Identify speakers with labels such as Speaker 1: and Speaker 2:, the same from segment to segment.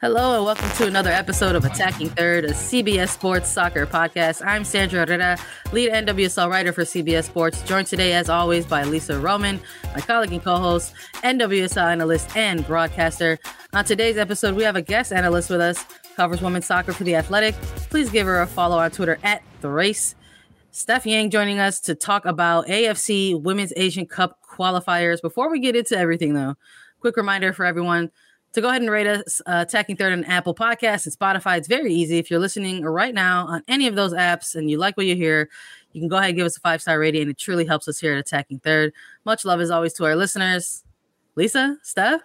Speaker 1: Hello and welcome to another episode of Attacking Third, a CBS Sports soccer podcast. I'm Sandra Herrera, lead NWSL writer for CBS Sports, joined today as always by Lisa Roman, my colleague and co-host, NWSL analyst and broadcaster. On today's episode, we have a guest analyst with us, covers women's soccer for The Athletic. Please give her a follow on Twitter at The Race. Steph Yang joining us to talk about AFC Women's Asian Cup qualifiers. Before we get into everything though, quick reminder for everyone – to go ahead and rate us uh, attacking third on apple Podcasts and spotify. It's very easy. If you're listening right now on any of those apps and you like what you hear you can go ahead and give us a five star rating and it truly helps us here at attacking third. Much love as always to our listeners. Lisa steph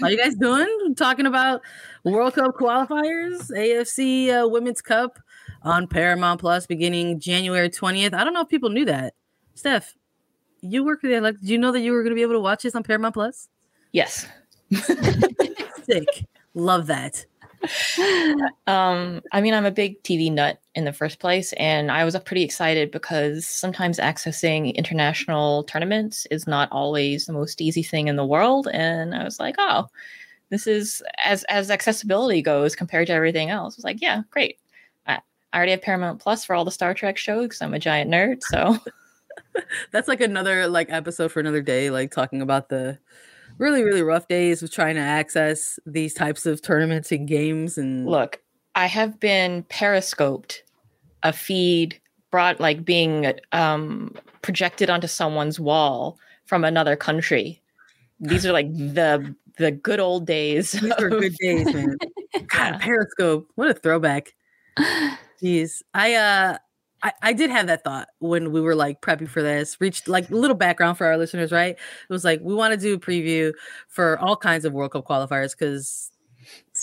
Speaker 1: how you guys doing? Talking about world cup qualifiers afc uh, women's cup on paramount plus beginning january 20th i don't know if people knew that. Steph you work there like did you know that you were going to be able to watch this on paramount plus?
Speaker 2: Yes
Speaker 1: Sick. Love that.
Speaker 2: Um, I mean, I'm a big TV nut in the first place, and I was pretty excited because sometimes accessing international tournaments is not always the most easy thing in the world. And I was like, oh, this is as as accessibility goes compared to everything else. I was like, yeah, great. I, I already have Paramount Plus for all the Star Trek shows because I'm a giant nerd. So
Speaker 1: that's like another like episode for another day, like talking about the really really rough days of trying to access these types of tournaments and games and
Speaker 2: look i have been periscoped a feed brought like being um projected onto someone's wall from another country. These are like the the good old days
Speaker 1: these are good days man. God periscope. What a throwback. Jeez. I uh I, I did have that thought when we were like prepping for this. Reached like a little background for our listeners, right? It was like we want to do a preview for all kinds of World Cup qualifiers because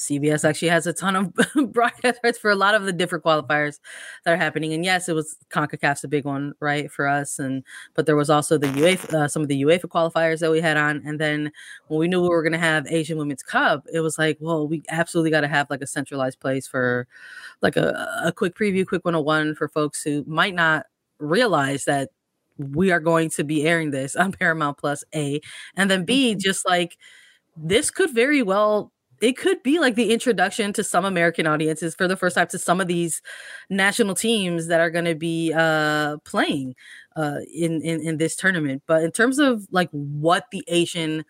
Speaker 1: CBS actually has a ton of broadcast rights for a lot of the different qualifiers that are happening. And yes, it was CONCACAF's a big one, right, for us. And but there was also the UEFA, uh, some of the UEFA qualifiers that we had on. And then when we knew we were going to have Asian Women's Cup, it was like, well, we absolutely got to have like a centralized place for like a, a quick preview, quick 101 for folks who might not realize that we are going to be airing this on Paramount Plus A, and then B, mm-hmm. just like this could very well it could be like the introduction to some American audiences for the first time to some of these national teams that are going to be uh, playing uh, in, in in this tournament. But in terms of like what the Asian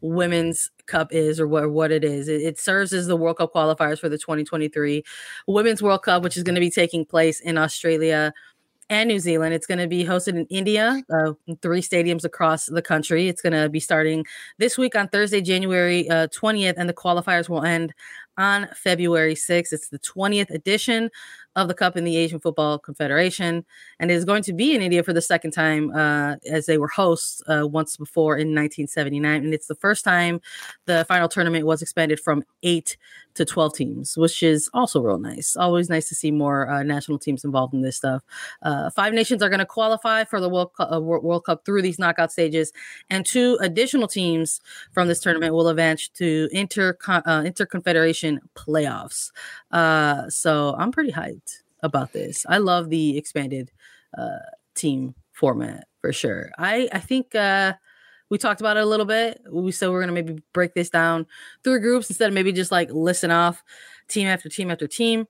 Speaker 1: Women's Cup is or what, what it is, it, it serves as the World Cup qualifiers for the 2023 Women's World Cup, which is going to be taking place in Australia and New Zealand. It's going to be hosted in India, uh, three stadiums across the country. It's going to be starting this week on Thursday, January uh, 20th, and the qualifiers will end on February 6th. It's the 20th edition of the Cup in the Asian Football Confederation, and it is going to be in India for the second time uh, as they were hosts uh, once before in 1979. And it's the first time the final tournament was expanded from eight to 12 teams, which is also real nice. Always nice to see more uh, national teams involved in this stuff. Uh, five nations are going to qualify for the World, Cup, uh, World Cup through these knockout stages, and two additional teams from this tournament will advance to inter uh, playoffs. so I'm pretty hyped about this. I love the expanded uh, team format for sure. I I think uh, we talked about it a little bit. We said we're gonna maybe break this down through groups instead of maybe just like listen off team after team after team.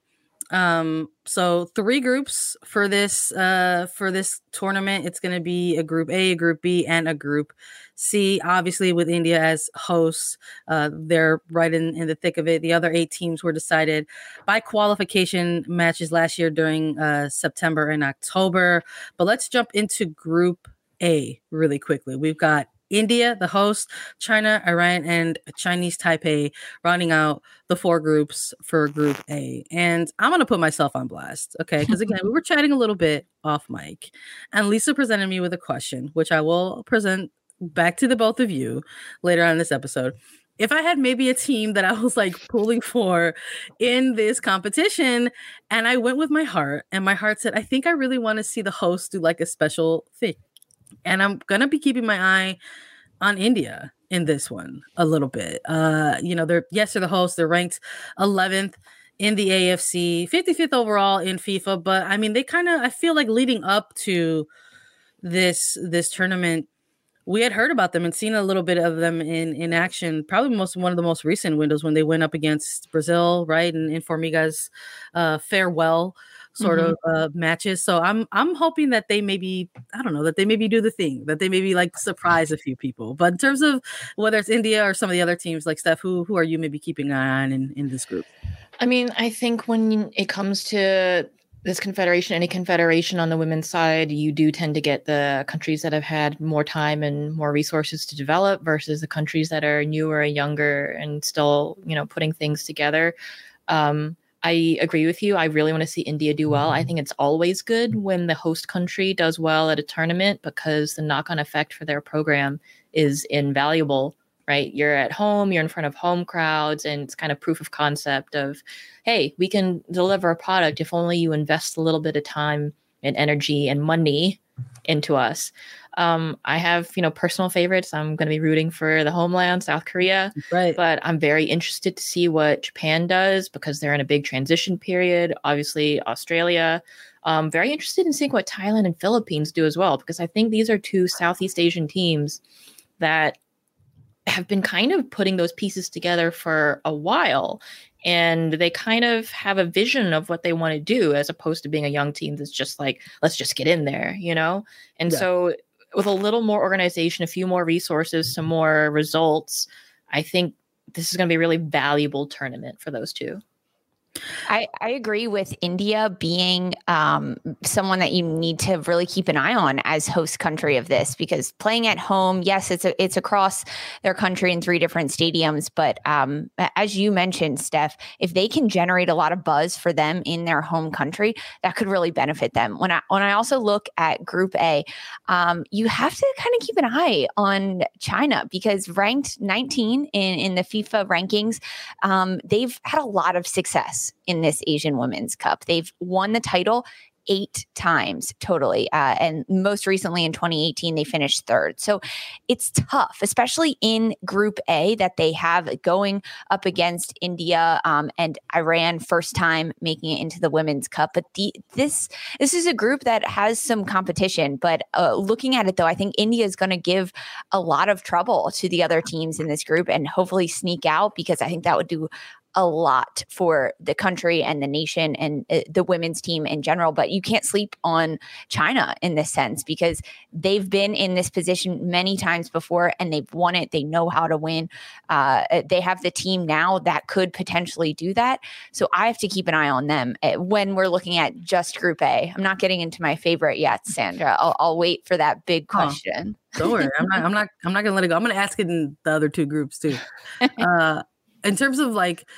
Speaker 1: Um, so three groups for this uh for this tournament. It's gonna be a group A, a group B, and a group C. Obviously, with India as hosts, uh, they're right in, in the thick of it. The other eight teams were decided by qualification matches last year during uh September and October. But let's jump into group A really quickly. We've got India, the host, China, Iran, and Chinese Taipei, rounding out the four groups for Group A. And I'm going to put myself on blast, okay? Because again, we were chatting a little bit off mic, and Lisa presented me with a question, which I will present back to the both of you later on in this episode. If I had maybe a team that I was like pulling for in this competition, and I went with my heart, and my heart said, I think I really want to see the host do like a special thing and I'm gonna be keeping my eye on India in this one a little bit. Uh, you know, they're yes, they're the host. They're ranked 11th in the AFC, 55th overall in FIFA. But I mean, they kind of I feel like leading up to this this tournament, we had heard about them and seen a little bit of them in in action. Probably most one of the most recent windows when they went up against Brazil, right? And in Formiga's uh, farewell sort mm-hmm. of uh, matches. So I'm I'm hoping that they maybe I don't know that they maybe do the thing that they maybe like surprise a few people. But in terms of whether it's India or some of the other teams, like Steph, who who are you maybe keeping an eye on in in this group?
Speaker 2: I mean, I think when it comes to this confederation, any confederation on the women's side, you do tend to get the countries that have had more time and more resources to develop versus the countries that are newer and younger and still, you know, putting things together. Um, I agree with you. I really want to see India do well. I mm-hmm. think it's always good when the host country does well at a tournament because the knock on effect for their program is invaluable, right? You're at home, you're in front of home crowds, and it's kind of proof of concept of, hey, we can deliver a product if only you invest a little bit of time and energy and money into us. Um, I have, you know, personal favorites. I'm going to be rooting for the homeland, South Korea.
Speaker 1: Right.
Speaker 2: But I'm very interested to see what Japan does because they're in a big transition period. Obviously, Australia. Um, very interested in seeing what Thailand and Philippines do as well because I think these are two Southeast Asian teams that have been kind of putting those pieces together for a while and they kind of have a vision of what they want to do as opposed to being a young team that's just like let's just get in there you know and yeah. so with a little more organization, a few more resources, some more results, I think this is going to be a really valuable tournament for those two.
Speaker 3: I, I agree with India being um, someone that you need to really keep an eye on as host country of this because playing at home, yes, it's a, it's across their country in three different stadiums, but um, as you mentioned, Steph, if they can generate a lot of buzz for them in their home country, that could really benefit them. When I when I also look at Group A, um, you have to kind of keep an eye on China because ranked 19 in in the FIFA rankings, um, they've had a lot of success in this Asian Women's Cup. They've won the title eight times totally. Uh, and most recently in 2018, they finished third. So it's tough, especially in Group A that they have going up against India um, and Iran, first time making it into the Women's Cup. But the, this this is a group that has some competition. But uh, looking at it though, I think India is going to give a lot of trouble to the other teams in this group and hopefully sneak out because I think that would do a lot for the country and the nation and uh, the women's team in general. But you can't sleep on China in this sense because they've been in this position many times before and they've won it. They know how to win. Uh, uh they have the team now that could potentially do that. So I have to keep an eye on them uh, when we're looking at just Group A. I'm not getting into my favorite yet, Sandra. I'll, I'll wait for that big question.
Speaker 1: Oh, don't worry, I'm not. I'm not. I'm not gonna let it go. I'm gonna ask it in the other two groups too. Uh, in terms of like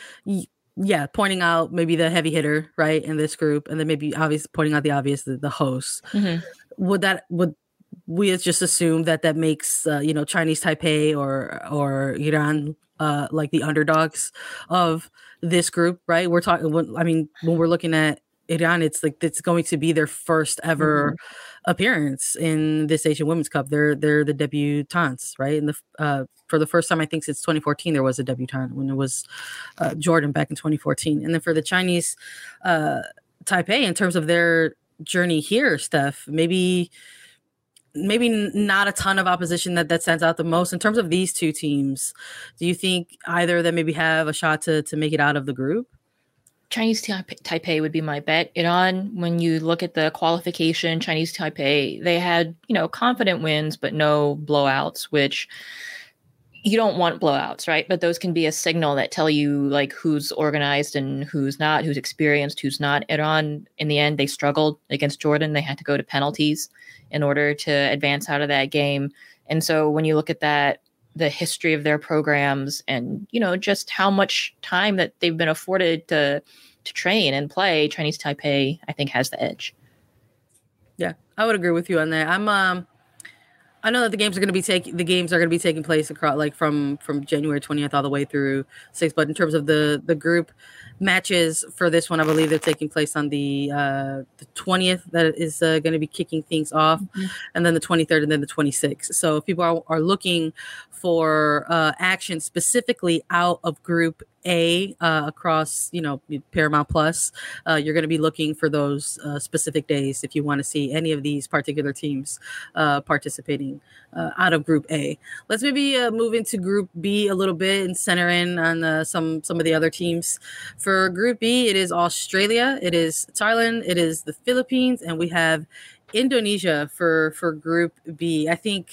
Speaker 1: yeah pointing out maybe the heavy hitter right in this group and then maybe obviously pointing out the obvious the, the host mm-hmm. would that would we just assume that that makes uh, you know chinese taipei or or iran uh like the underdogs of this group right we're talking i mean when we're looking at Iran, it's like it's going to be their first ever mm-hmm. Appearance in this Asian Women's Cup. They're they're the debutantes, right? And the uh, for the first time, I think since 2014, there was a debutante when it was uh, Jordan back in 2014. And then for the Chinese uh, Taipei, in terms of their journey here, Steph, maybe maybe not a ton of opposition that that stands out the most in terms of these two teams. Do you think either of them maybe have a shot to to make it out of the group?
Speaker 2: Chinese Taipei would be my bet. Iran, when you look at the qualification, Chinese Taipei, they had, you know, confident wins, but no blowouts, which you don't want blowouts, right? But those can be a signal that tell you like who's organized and who's not, who's experienced, who's not. Iran, in the end, they struggled against Jordan. They had to go to penalties in order to advance out of that game. And so when you look at that, the history of their programs and, you know, just how much time that they've been afforded to to train and play, Chinese Taipei, I think, has the edge.
Speaker 1: Yeah, I would agree with you on that. I'm um I know that the games are going to be taking the games are going to be taking place across like from from January 20th all the way through six but in terms of the the group matches for this one I believe they're taking place on the uh the 20th that is uh, going to be kicking things off mm-hmm. and then the 23rd and then the 26th so if people are, are looking for uh action specifically out of group a uh, across you know Paramount Plus. Uh, you're going to be looking for those uh, specific days if you want to see any of these particular teams uh, participating uh, out of Group A. Let's maybe uh, move into Group B a little bit and center in on some some of the other teams. For Group B, it is Australia, it is Thailand, it is the Philippines, and we have Indonesia for for Group B. I think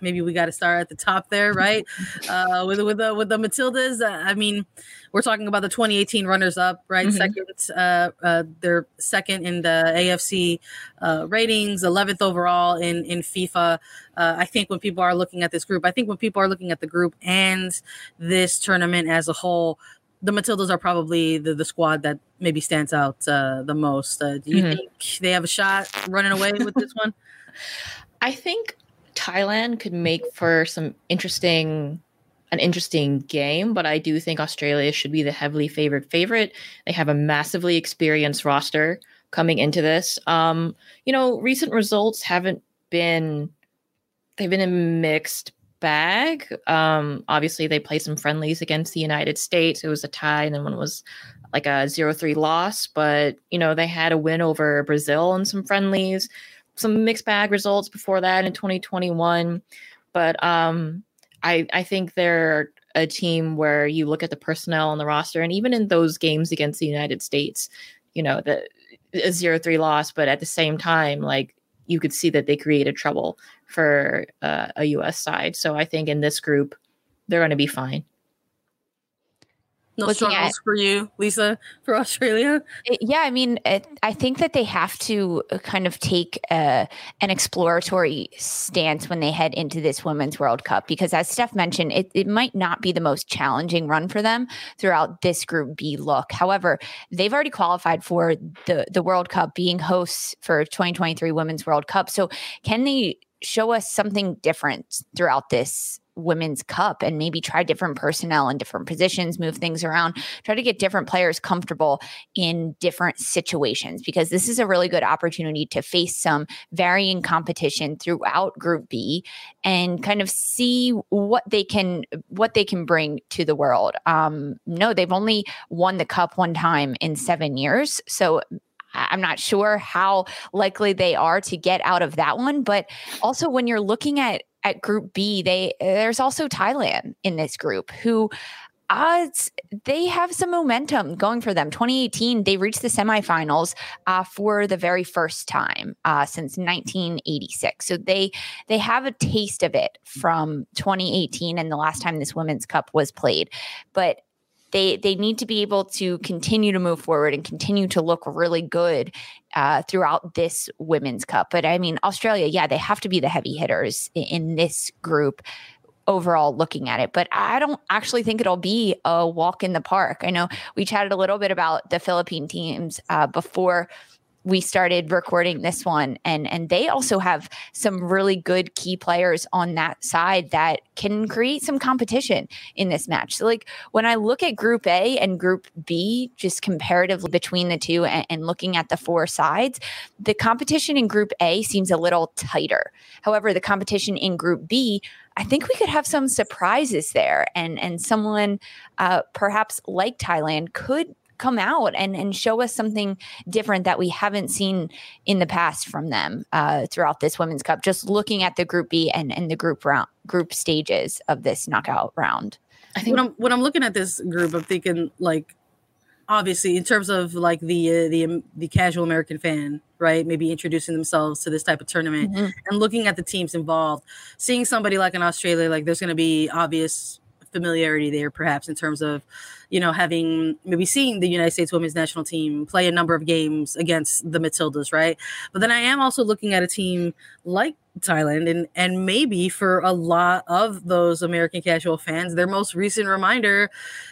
Speaker 1: maybe we got to start at the top there, right? Uh, with with the with the Matildas. Uh, I mean, we're talking about the 2018 runners up, right? Mm-hmm. Second, uh, uh, they're second in the AFC uh, ratings, 11th overall in in FIFA. Uh, I think when people are looking at this group, I think when people are looking at the group and this tournament as a whole, the Matildas are probably the, the squad that maybe stands out uh, the most. Uh, do you mm-hmm. think they have a shot running away with this one?
Speaker 2: I think Thailand could make for some interesting an interesting game, but I do think Australia should be the heavily favored favorite. They have a massively experienced roster coming into this. Um, you know, recent results haven't been they've been a mixed bag. Um, obviously, they played some friendlies against the United States. It was a tie, and then one was like a 0-3 loss. But you know, they had a win over Brazil in some friendlies. Some mixed bag results before that in 2021. But um, I I think they're a team where you look at the personnel on the roster, and even in those games against the United States, you know, the a 0-3 loss, but at the same time, like you could see that they created trouble for uh, a US side. So I think in this group, they're going to be fine.
Speaker 1: No struggles at, for you, Lisa, for Australia.
Speaker 3: It, yeah, I mean, it, I think that they have to uh, kind of take a, uh, an exploratory stance when they head into this Women's World Cup because, as Steph mentioned, it, it might not be the most challenging run for them throughout this Group B look. However, they've already qualified for the the World Cup, being hosts for 2023 Women's World Cup. So, can they show us something different throughout this women's cup and maybe try different personnel in different positions, move things around, try to get different players comfortable in different situations because this is a really good opportunity to face some varying competition throughout group B and kind of see what they can what they can bring to the world. Um no, they've only won the cup one time in 7 years. So I'm not sure how likely they are to get out of that one. But also, when you're looking at at Group B, they there's also Thailand in this group who odds they have some momentum going for them. 2018 they reached the semifinals uh, for the very first time uh, since 1986 so they they have a taste of it from 2018 and the last time this women's cup was played. But they they need to be able to continue to move forward and continue to look really good uh, throughout this women's cup. But I mean, Australia, yeah, they have to be the heavy hitters in, in this group overall looking at it. But I don't actually think it'll be a walk in the park. I know we chatted a little bit about the Philippine teams uh, before we started recording this one and and they also have some really good key players on that side that can create some competition in this match. So like when I look at group A and group B just comparatively between the two and, and looking at the four sides, the competition in group A seems a little tighter. However, the competition in group B I think we could have some surprises there, and and someone uh, perhaps like Thailand could come out and, and show us something different that we haven't seen in the past from them uh, throughout this women's cup just looking at the group b and, and the group round group stages of this knockout round
Speaker 1: i think when I'm, when I'm looking at this group i'm thinking like obviously in terms of like the uh, the um, the casual American fan, right? Maybe introducing themselves to this type of tournament mm-hmm. and looking at the teams involved, seeing somebody like in Australia, like there's going to be obvious familiarity there, perhaps in terms of, you know, having maybe seeing the United States women's national team play a number of games against the Matildas, right? But then I am also looking at a team like Thailand, and and maybe for a lot of those American casual fans, their most recent reminder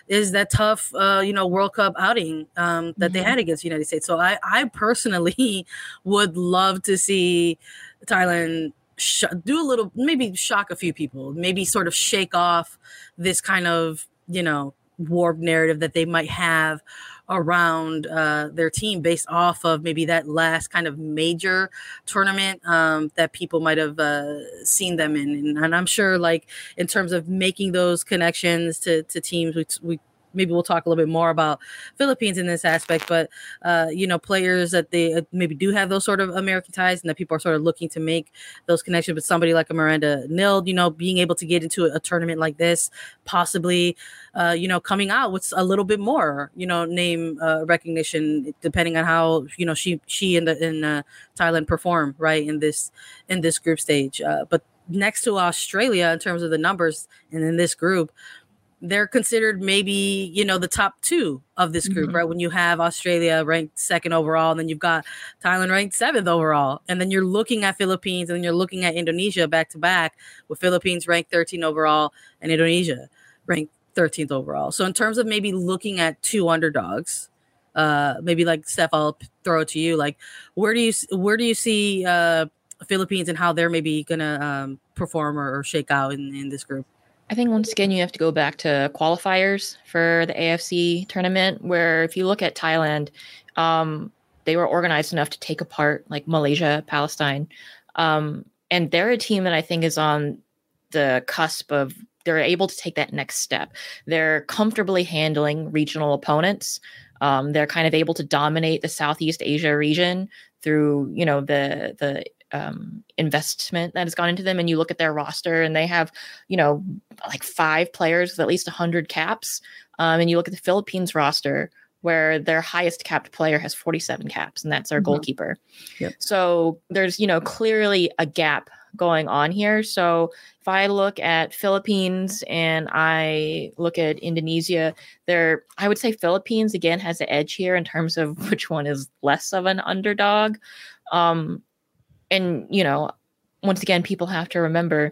Speaker 1: is that tough, uh, you know, World Cup outing um, that mm-hmm. they had against the United States. So I, I personally would love to see Thailand sh- do a little, maybe shock a few people, maybe sort of shake off this kind of, you know, warped narrative that they might have around uh, their team based off of maybe that last kind of major tournament um, that people might have uh, seen them in. And, and, I'm sure, like, in terms of making those connections to, to teams, we, we maybe we'll talk a little bit more about Philippines in this aspect, but uh, you know, players that they uh, maybe do have those sort of American ties, and that people are sort of looking to make those connections with somebody like a Miranda Nild, you know, being able to get into a, tournament like this, possibly, uh, you know, coming out with a little bit more, you know, name uh, recognition, depending on how you know she she in the in uh, Thailand perform right in this in this group stage, uh, but next to Australia in terms of the numbers and in this group they're considered maybe you know the top two of this group mm-hmm. right? When you have australia ranked second overall and then you've got thailand ranked seventh overall and then you're looking at philippines and then you're looking at indonesia back to back with philippines ranked 13 overall and indonesia ranked 13th overall. So in terms of maybe looking at two underdogs uh maybe like steph i'll throw it to you. Like where do you where do you see uh philippines and how they're maybe gonna um perform or, or shake out in, in this group
Speaker 2: I think once again you have to go back to qualifiers for the AFC tournament, where if you look at Thailand, um, they were organized enough to take apart like Malaysia, Palestine, um, and they're a team that I think is on the cusp of they're able to take that next step. They're comfortably handling regional opponents. Um, they're kind of able to dominate the Southeast Asia region through you know the the um, investment that has gone into them and you look at their roster and they have you know like five players with at least 100 caps um, and you look at the philippines roster where their highest capped player has 47 caps and that's our mm-hmm. goalkeeper yep. so there's you know clearly a gap going on here so if i look at philippines and i look at indonesia there i would say philippines again has the edge here in terms of which one is less of an underdog um, and you know once again people have to remember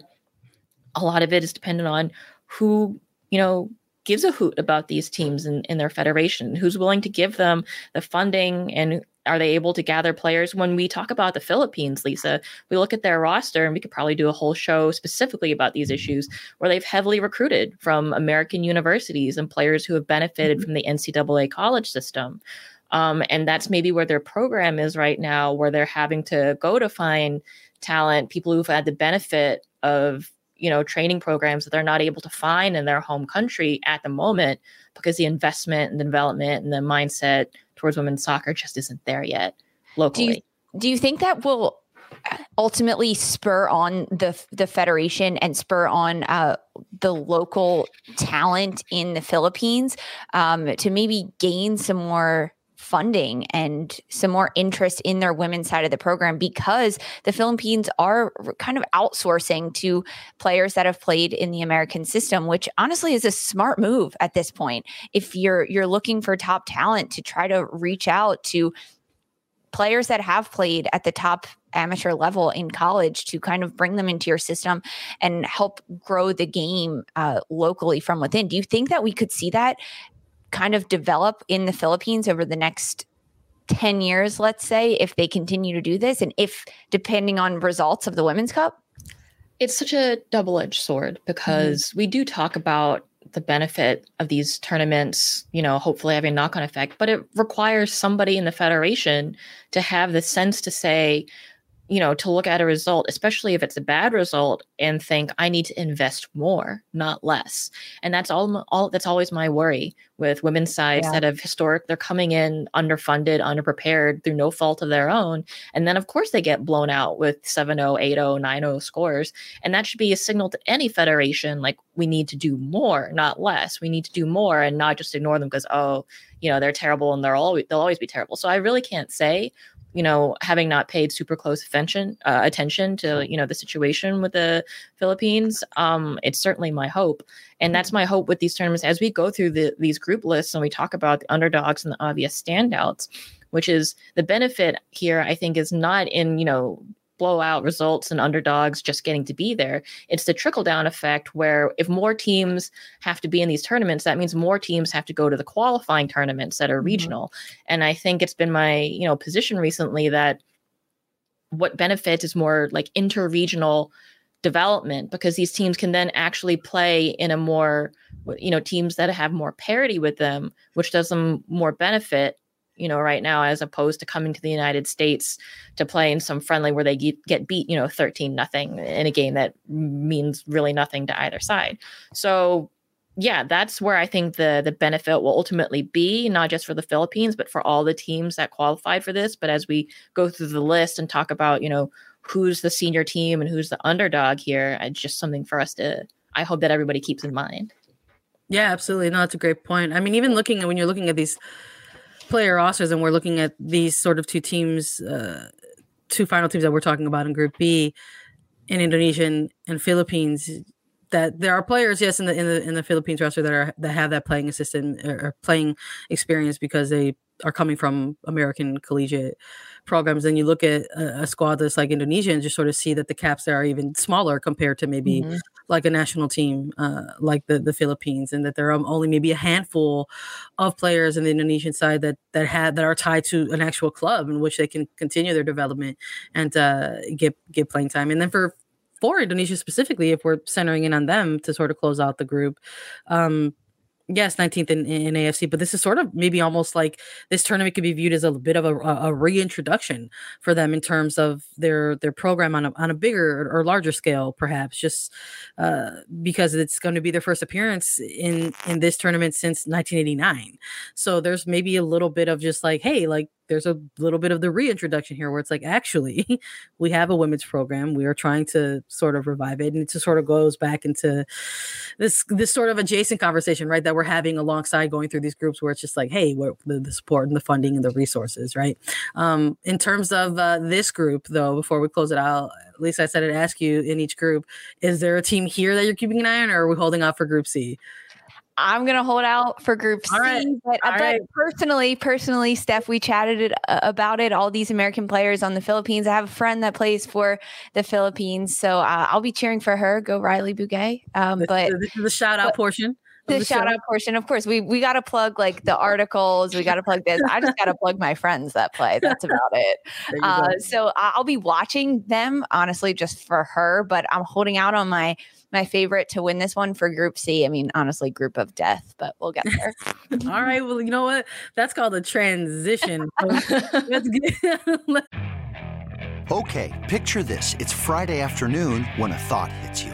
Speaker 2: a lot of it is dependent on who you know gives a hoot about these teams in, in their federation. Who's willing to give them the funding and are they able to gather players? When we talk about the philippines lisa we look at their roster and we could probably do a whole show specifically about these issues where they've heavily recruited from american universities and players who have benefited mm-hmm. from the ncaa college system um, and that's maybe where their program is right now, where they're having to go to find talent, people who've had the benefit of you know training programs that they're not able to find in their home country at the moment because the investment and the development and the mindset towards women's soccer just isn't there yet locally.
Speaker 3: Do you, do you think that will ultimately spur on the the federation and spur on uh, the local talent in the Philippines um, to maybe gain some more funding and some more interest in their women's side of the program because the Philippines are kind of outsourcing to players that have played in the American system, which honestly is a smart move at this point. If you're you're looking for top talent to try to reach out to players that have played at the top amateur level in college to kind of bring them into your system and help grow the game uh, locally from within. Do you think that we could see that kind of develop in the Philippines over the next 10 years, let's say, if they continue to do this? And if, depending on results of the Women's Cup?
Speaker 2: It's such a double edged sword because mm-hmm. we do talk about the benefit of these tournaments, you know, hopefully having a knock on effect, but it requires somebody in the federation to have the sense to say, you know, to look at a result, especially if it's a bad result, and think I need to invest more, not less. And that's all. All that's always my worry with women's sides yeah. that have historic. They're coming in underfunded, underprepared through no fault of their own, and then of course they get blown out with 7-0, 8-0, 9-0 scores. And that should be a signal to any federation, like we need to do more, not less. We need to do more, and not just ignore them because oh, you know, they're terrible and they're always they'll always be terrible. So I really can't say you know, having not paid super close attention uh, attention to you know the situation with the Philippines, um, it's certainly my hope, and that's my hope with these tournaments. As we go through the, these group lists and we talk about the underdogs and the obvious standouts. Which is the benefit here, I think, is not in you know blowout results and underdogs just getting to be there. It's the trickle down effect where if more teams have to be in these tournaments, that means more teams have to go to the qualifying tournaments that are mm-hmm. regional. And I think it's been my, you know, position recently that what benefits is more like interregional development because these teams can then actually play in a more you know teams that have more parity with them which does them more benefit you know, right now, as opposed to coming to the United States to play in some friendly where they get beat, you know, 13 nothing in a game that means really nothing to either side. So, yeah, that's where I think the the benefit will ultimately be, not just for the Philippines, but for all the teams that qualified for this. But as we go through the list and talk about, you know, who's the senior team and who's the underdog here, it's just something for us to. I hope that everybody keeps in mind.
Speaker 1: Yeah, absolutely. No, that's a great point. I mean, even looking at when you're looking at these player rosters and we're looking at these sort of two teams, uh, two final teams that we're talking about in Group B, in Indonesia and Philippines, that there are players, yes, in the in the in the Philippines roster that are that have that playing assistant or playing experience because they are coming from American collegiate programs. And you look at a, a squad that's like Indonesia and just sort of see that the caps there are even smaller compared to maybe mm-hmm like a national team uh, like the the Philippines, and that there are only maybe a handful of players in the Indonesian side that that had that are tied to an actual club in which they can continue their development and uh, get get playing time. And then for for Indonesia specifically, if we're centering in on them to sort of close out the group, um, yes 19th in, in afc but this is sort of maybe almost like this tournament could be viewed as a bit of a, a reintroduction for them in terms of their their program on a, on a bigger or larger scale perhaps just uh, because it's going to be their first appearance in in this tournament since 1989 so there's maybe a little bit of just like hey like there's a little bit of the reintroduction here where it's like actually we have a women's program. We are trying to sort of revive it and it just sort of goes back into this this sort of adjacent conversation right that we're having alongside going through these groups where it's just like hey the, the support and the funding and the resources right? Um in terms of uh, this group though before we close it out at least i said i'd ask you in each group is there a team here that you're keeping an eye on or are we holding out for group c
Speaker 3: I'm gonna hold out for Group C. Right. But, but right. personally, personally, Steph, we chatted it, uh, about it. All these American players on the Philippines. I have a friend that plays for the Philippines, so uh, I'll be cheering for her. Go Riley Bugay. Um, but
Speaker 1: this is the shout out but, portion.
Speaker 3: The, the shout out portion, of course, we we got to plug like the articles. We got to plug this. I just got to plug my friends that play. That's about it. Uh, so I'll be watching them honestly just for her, but I'm holding out on my my favorite to win this one for Group C. I mean, honestly, Group of Death, but we'll get there.
Speaker 1: All right. Well, you know what? That's called a transition.
Speaker 4: okay. Picture this: it's Friday afternoon when a thought hits you.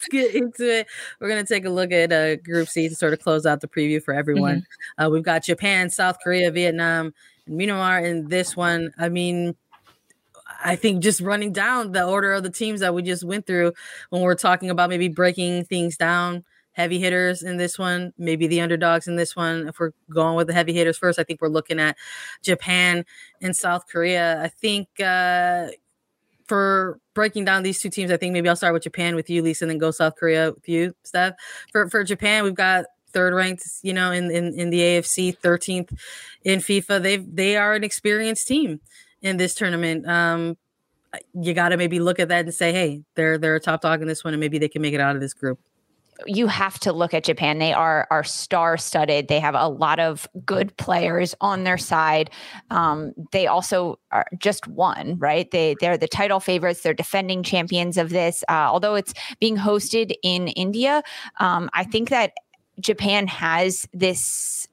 Speaker 1: Let's get into it. We're going to take a look at uh, Group C to sort of close out the preview for everyone. Mm-hmm. Uh, we've got Japan, South Korea, Vietnam, and Myanmar in this one. I mean, I think just running down the order of the teams that we just went through when we're talking about maybe breaking things down, heavy hitters in this one, maybe the underdogs in this one. If we're going with the heavy hitters first, I think we're looking at Japan and South Korea. I think uh, for breaking down these two teams, I think maybe I'll start with Japan with you, Lisa, and then go South Korea with you, Steph. For for Japan, we've got third ranked, you know, in, in, in the AFC, 13th in FIFA. They've they are an experienced team in this tournament. Um, you got to maybe look at that and say, hey, they're they're a top dog in this one, and maybe they can make it out of this group
Speaker 3: you have to look at Japan. They are are star studded. They have a lot of good players on their side. Um, they also are just won, right? They they're the title favorites. They're defending champions of this. Uh, although it's being hosted in India, um, I think that Japan has this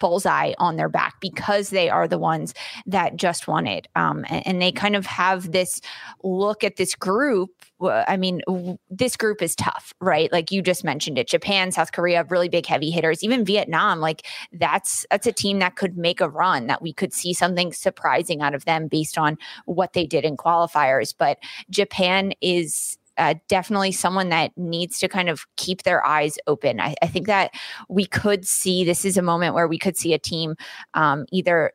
Speaker 3: bullseye on their back because they are the ones that just won it. Um, and, and, they kind of have this look at this group. I mean, this group is tough, right? Like you just mentioned it. Japan, South Korea, really big heavy hitters. Even Vietnam, like that's that's a team that could make a run. That we could see something surprising out of them based on what they did in qualifiers. But Japan is uh, definitely someone that needs to kind of keep their eyes open. I, I, think that we could see this is a moment where we could see a team um, either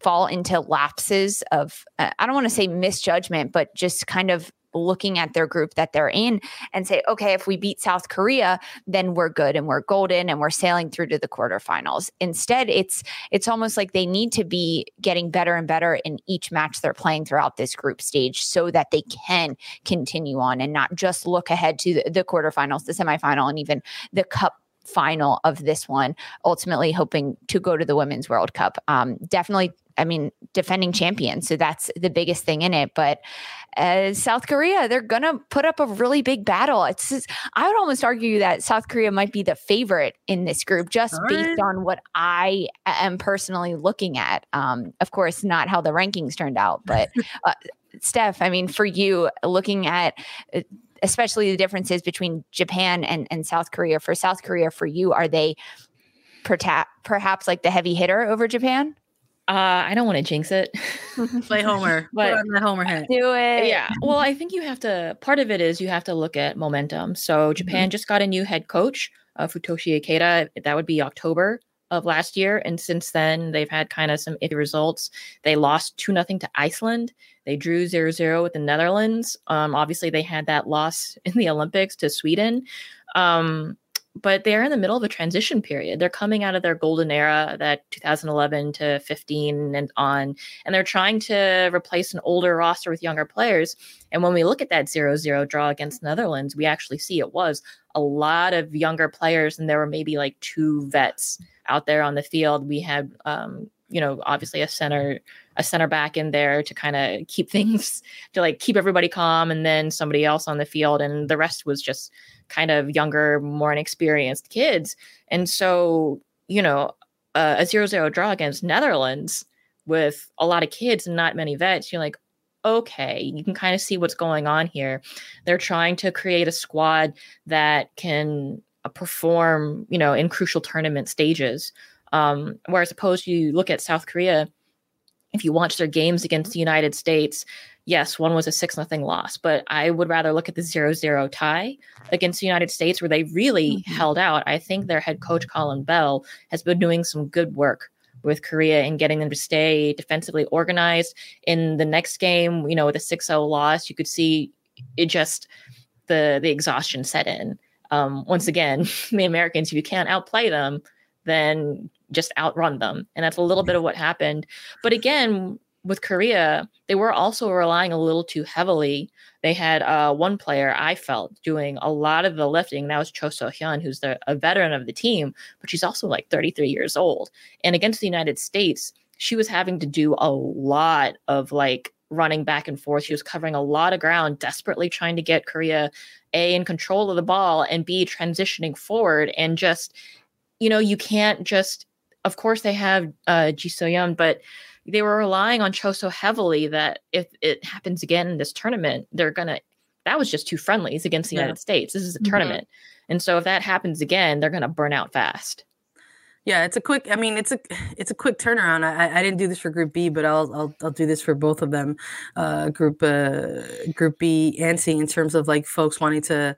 Speaker 3: fall into lapses of, uh, I don't want to say misjudgment, but just kind of looking at their group that they're in and say, okay, if we beat South Korea, then we're good and we're golden and we're sailing through to the quarterfinals. Instead, it's it's almost like they need to be getting better and better in each match they're playing throughout this group stage so that they can continue on and not just look ahead to the, the quarterfinals, the semifinal, and even the cup final of this one, ultimately hoping to go to the Women's World Cup. Um, definitely, I mean, defending champion. So that's the biggest thing in it. But uh, South Korea, they're going to put up a really big battle. It's just, I would almost argue that South Korea might be the favorite in this group just All based on what I am personally looking at. Um, of course, not how the rankings turned out, but uh, Steph, I mean, for you, looking at uh, especially the differences between Japan and, and South Korea. For South Korea, for you, are they perhaps like the heavy hitter over Japan?
Speaker 2: Uh, I don't want to jinx it.
Speaker 1: Play Homer. but Put on the Homer hat.
Speaker 3: Do it.
Speaker 2: Yeah. Well, I think you have to. Part of it is you have to look at momentum. So Japan mm-hmm. just got a new head coach, uh, Futoshi Ikeda. That would be October of last year, and since then they've had kind of some iffy results. They lost two nothing to Iceland. They drew 0-0 with the Netherlands. Um, obviously, they had that loss in the Olympics to Sweden. Um, but they're in the middle of a transition period. They're coming out of their golden era, that 2011 to 15 and on, and they're trying to replace an older roster with younger players. And when we look at that 0 0 draw against Netherlands, we actually see it was a lot of younger players, and there were maybe like two vets out there on the field. We had, um, you know, obviously a center a center back in there to kind of keep things to like keep everybody calm and then somebody else on the field and the rest was just kind of younger, more inexperienced kids. And so, you know, uh, a zero zero draw against Netherlands with a lot of kids and not many vets, you're like, okay, you can kind of see what's going on here. They're trying to create a squad that can uh, perform, you know, in crucial tournament stages. Um, whereas opposed you look at South Korea, if you watch their games against the United States, yes, one was a six nothing loss, but I would rather look at the zero zero tie against the United States where they really mm-hmm. held out. I think their head coach Colin Bell has been doing some good work with Korea and getting them to stay defensively organized. In the next game, you know, with a 6-0 loss, you could see it just the the exhaustion set in. Um, once again, the Americans, if you can't outplay them, then just outrun them. And that's a little bit of what happened. But again, with Korea, they were also relying a little too heavily. They had uh, one player I felt doing a lot of the lifting. That was Cho So Hyun, who's the, a veteran of the team, but she's also like 33 years old. And against the United States, she was having to do a lot of like running back and forth. She was covering a lot of ground, desperately trying to get Korea A in control of the ball and B transitioning forward. And just, you know, you can't just of course they have uh, Ji So but they were relying on Cho so heavily that if it happens again in this tournament, they're gonna. That was just two friendlies against the yeah. United States. This is a mm-hmm. tournament, and so if that happens again, they're gonna burn out fast.
Speaker 1: Yeah, it's a quick. I mean, it's a it's a quick turnaround. I, I didn't do this for Group B, but I'll I'll, I'll do this for both of them, uh, Group uh, Group B and C, in terms of like folks wanting to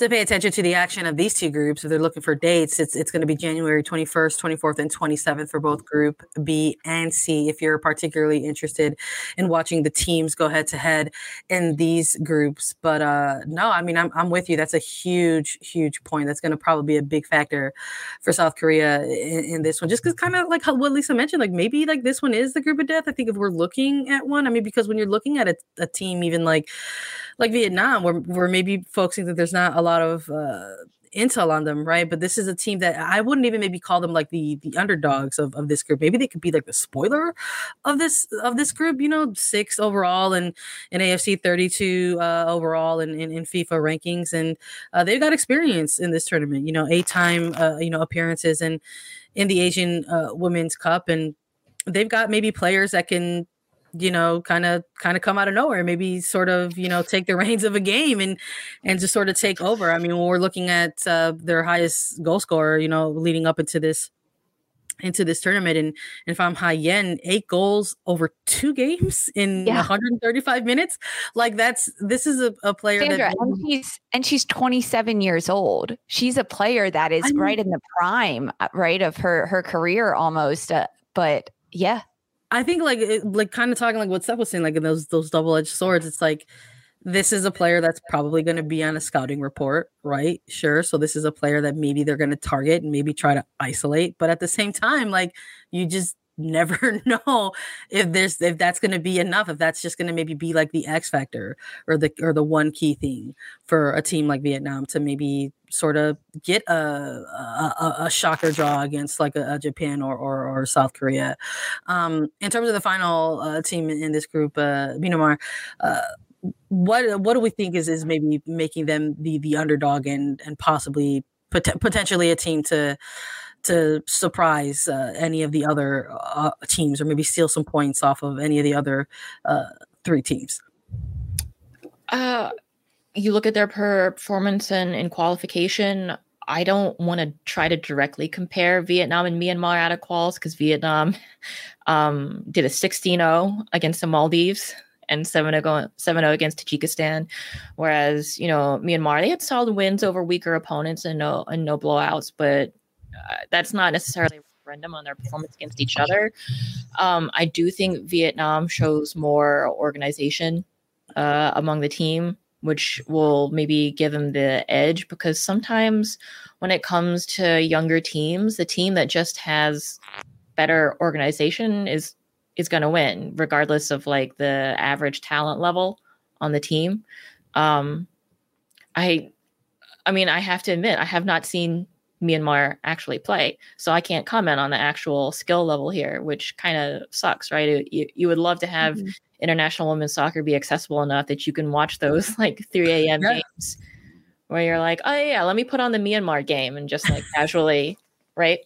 Speaker 1: to pay attention to the action of these two groups. If they're looking for dates, it's it's going to be January 21st, 24th, and 27th for both Group B and C. If you're particularly interested in watching the teams go head to head in these groups, but uh, no, I mean I'm I'm with you. That's a huge huge point. That's going to probably be a big factor for South Korea in, in this one. Just because kind of like how, what Lisa mentioned, like maybe like this one is the group of death. I think if we're looking at one, I mean because when you're looking at a, a team even like like Vietnam, where we're maybe focusing that there's not a lot of uh, intel on them, right? But this is a team that I wouldn't even maybe call them like the the underdogs of, of this group. Maybe they could be like the spoiler of this of this group. You know, six overall and in AFC, thirty two uh, overall in, in, in FIFA rankings, and uh, they've got experience in this tournament. You know, eight time uh, you know appearances and in, in the Asian uh, Women's Cup, and they've got maybe players that can you know kind of kind of come out of nowhere maybe sort of you know take the reins of a game and and just sort of take over i mean when we're looking at uh, their highest goal scorer you know leading up into this into this tournament and, and Pham Hai Yen eight goals over two games in yeah. 135 minutes like that's this is a, a player Sandra,
Speaker 3: that and she's and she's 27 years old she's a player that is I mean, right in the prime uh, right of her her career almost uh, but yeah
Speaker 1: I think like it, like kind of talking like what Steph was saying, like in those those double edged swords. It's like this is a player that's probably going to be on a scouting report, right? Sure. So this is a player that maybe they're going to target and maybe try to isolate, but at the same time, like you just never know if there's if that's going to be enough if that's just going to maybe be like the x factor or the or the one key thing for a team like vietnam to maybe sort of get a a, a shocker draw against like a, a japan or, or, or south korea. Um in terms of the final uh, team in, in, this group uh Myanmar, uh what what do we think is is maybe making them the the underdog and and possibly pot- potentially a team to to surprise uh, any of the other uh, teams or maybe steal some points off of any of the other uh, three teams?
Speaker 2: Uh, you look at their performance and, in qualification. I don't want to try to directly compare Vietnam and Myanmar out of quals because Vietnam um, did a 16 0 against the Maldives and 7 0 against Tajikistan. Whereas, you know, Myanmar, they had solid wins over weaker opponents and no, and no blowouts, but uh, that's not necessarily a referendum on their performance against each other. Um, I do think Vietnam shows more organization uh, among the team, which will maybe give them the edge because sometimes when it comes to younger teams, the team that just has better organization is is going to win, regardless of like the average talent level on the team. Um, I, I mean, I have to admit, I have not seen Myanmar actually play. So I can't comment on the actual skill level here, which kind of sucks, right? You, you would love to have mm-hmm. international women's soccer be accessible enough that you can watch those like 3 a.m. Yeah. games where you're like, oh yeah, let me put on the Myanmar game and just like casually, right?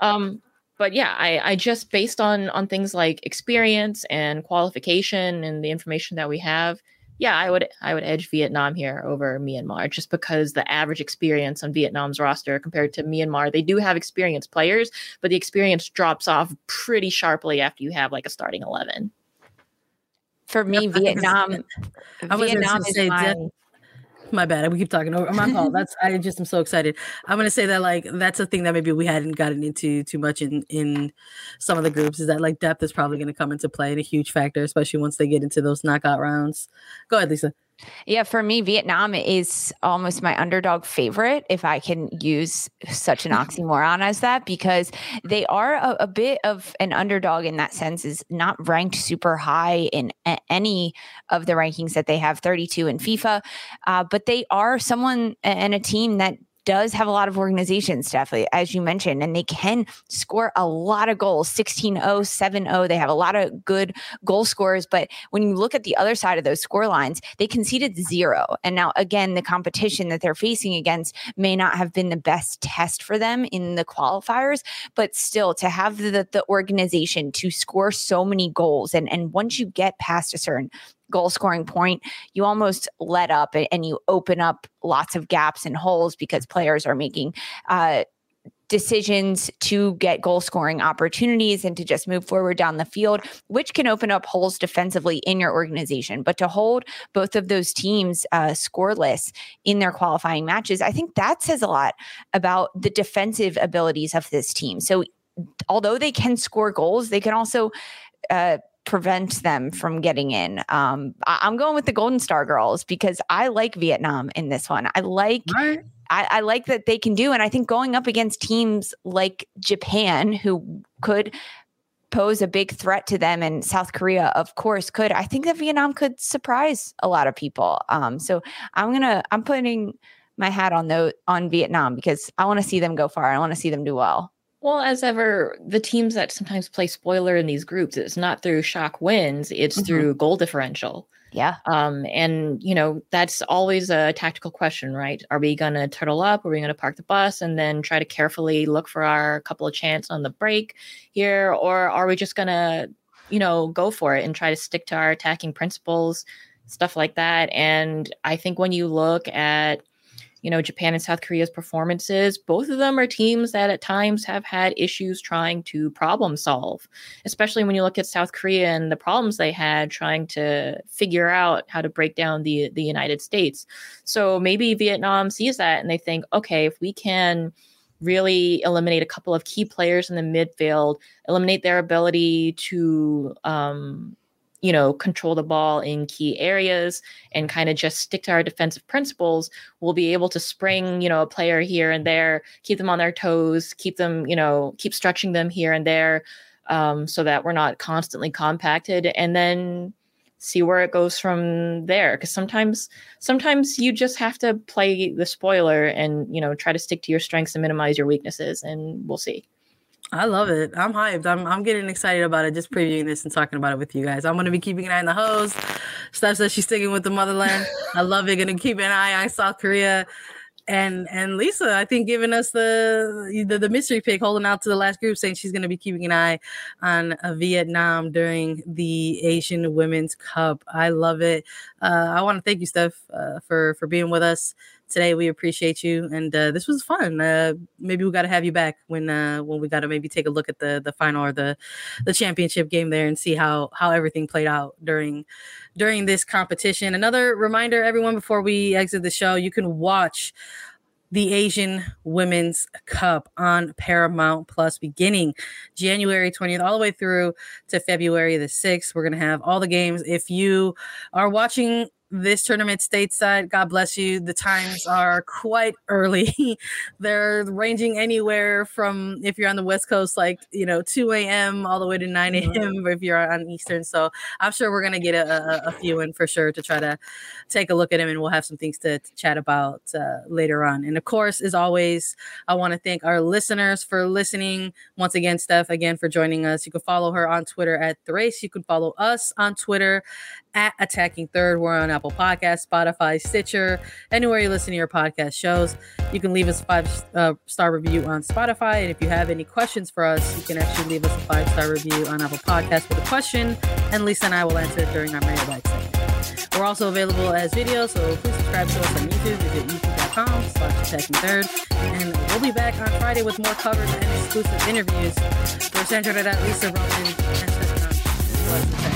Speaker 2: Um, but yeah, I, I just based on on things like experience and qualification and the information that we have, yeah, I would I would edge Vietnam here over Myanmar just because the average experience on Vietnam's roster compared to Myanmar, they do have experienced players, but the experience drops off pretty sharply after you have like a starting eleven.
Speaker 3: For me, Vietnam, Vietnam is my,
Speaker 1: my bad. We keep talking over my fault. That's I just am so excited. I'm gonna say that like that's a thing that maybe we hadn't gotten into too much in in some of the groups is that like depth is probably gonna come into play and a huge factor, especially once they get into those knockout rounds. Go ahead, Lisa.
Speaker 3: Yeah, for me, Vietnam is almost my underdog favorite, if I can use such an oxymoron as that, because they are a, a bit of an underdog in that sense, is not ranked super high in a- any of the rankings that they have 32 in FIFA. Uh, but they are someone and a team that does have a lot of organization, Stephanie, as you mentioned, and they can score a lot of goals 16 0, 7 0. They have a lot of good goal scorers. But when you look at the other side of those score lines, they conceded zero. And now, again, the competition that they're facing against may not have been the best test for them in the qualifiers, but still to have the, the organization to score so many goals. And, and once you get past a certain goal scoring point, you almost let up and you open up lots of gaps and holes because players are making uh, decisions to get goal scoring opportunities and to just move forward down the field, which can open up holes defensively in your organization. But to hold both of those teams uh, scoreless in their qualifying matches, I think that says a lot about the defensive abilities of this team. So although they can score goals, they can also uh, prevent them from getting in. Um, I- am going with the Golden Star girls because I like Vietnam in this one. I like. Right. I, I like that they can do, and I think going up against teams like Japan, who could pose a big threat to them and South Korea of course could I think that Vietnam could surprise a lot of people um so I'm going to I'm putting my hat on the on Vietnam because I want to see them go far I want to see them do well
Speaker 2: well, as ever, the teams that sometimes play spoiler in these groups, it's not through shock wins, it's mm-hmm. through goal differential.
Speaker 3: Yeah.
Speaker 2: Um, and you know, that's always a tactical question, right? Are we gonna turtle up? Are we gonna park the bus and then try to carefully look for our couple of chance on the break here? Or are we just gonna, you know, go for it and try to stick to our attacking principles, stuff like that? And I think when you look at you know, Japan and South Korea's performances, both of them are teams that at times have had issues trying to problem solve, especially when you look at South Korea and the problems they had trying to figure out how to break down the the United States. So maybe Vietnam sees that and they think, okay, if we can really eliminate a couple of key players in the midfield, eliminate their ability to um, you know, control the ball in key areas and kind of just stick to our defensive principles, we'll be able to spring, you know, a player here and there, keep them on their toes, keep them, you know, keep stretching them here and there um, so that we're not constantly compacted and then see where it goes from there. Because sometimes sometimes you just have to play the spoiler and you know try to stick to your strengths and minimize your weaknesses and we'll see
Speaker 1: I love it. I'm hyped. I'm I'm getting excited about it. Just previewing this and talking about it with you guys. I'm gonna be keeping an eye on the host. Steph says she's sticking with the motherland. I love it. Gonna keep an eye on South Korea. And and Lisa, I think giving us the the, the mystery pick, holding out to the last group, saying she's going to be keeping an eye on uh, Vietnam during the Asian Women's Cup. I love it. Uh, I want to thank you, Steph, uh, for for being with us today. We appreciate you, and uh, this was fun. Uh, maybe we got to have you back when uh, when we got to maybe take a look at the the final or the the championship game there and see how how everything played out during during this competition. Another reminder, everyone, before we exit the show, you can watch the Asian Women's Cup on Paramount Plus beginning January 20th all the way through to February the 6th. We're going to have all the games. If you are watching this tournament stateside. God bless you. The times are quite early. They're ranging anywhere from if you're on the West Coast, like you know, 2 a.m. all the way to 9 a.m. Mm-hmm. if you're on Eastern. So I'm sure we're gonna get a, a, a, few in for sure to try to take a look at them, and we'll have some things to, to chat about uh, later on. And of course, as always, I want to thank our listeners for listening. Once again, Steph, again for joining us. You can follow her on Twitter at HTRAC. You can follow us on Twitter at Attacking Third. We're on Apple Podcast, Spotify, Stitcher, anywhere you listen to your podcast shows. You can leave us a five uh, star review on Spotify. And if you have any questions for us, you can actually leave us a five star review on Apple Podcast with a question, and Lisa and I will answer it during our mailbag segment. We're also available as video, so please subscribe to us on YouTube. Visit youtube.com slash attacking third. And we'll be back on Friday with more coverage and exclusive interviews. For Sandra Lisa Roman and Stefan.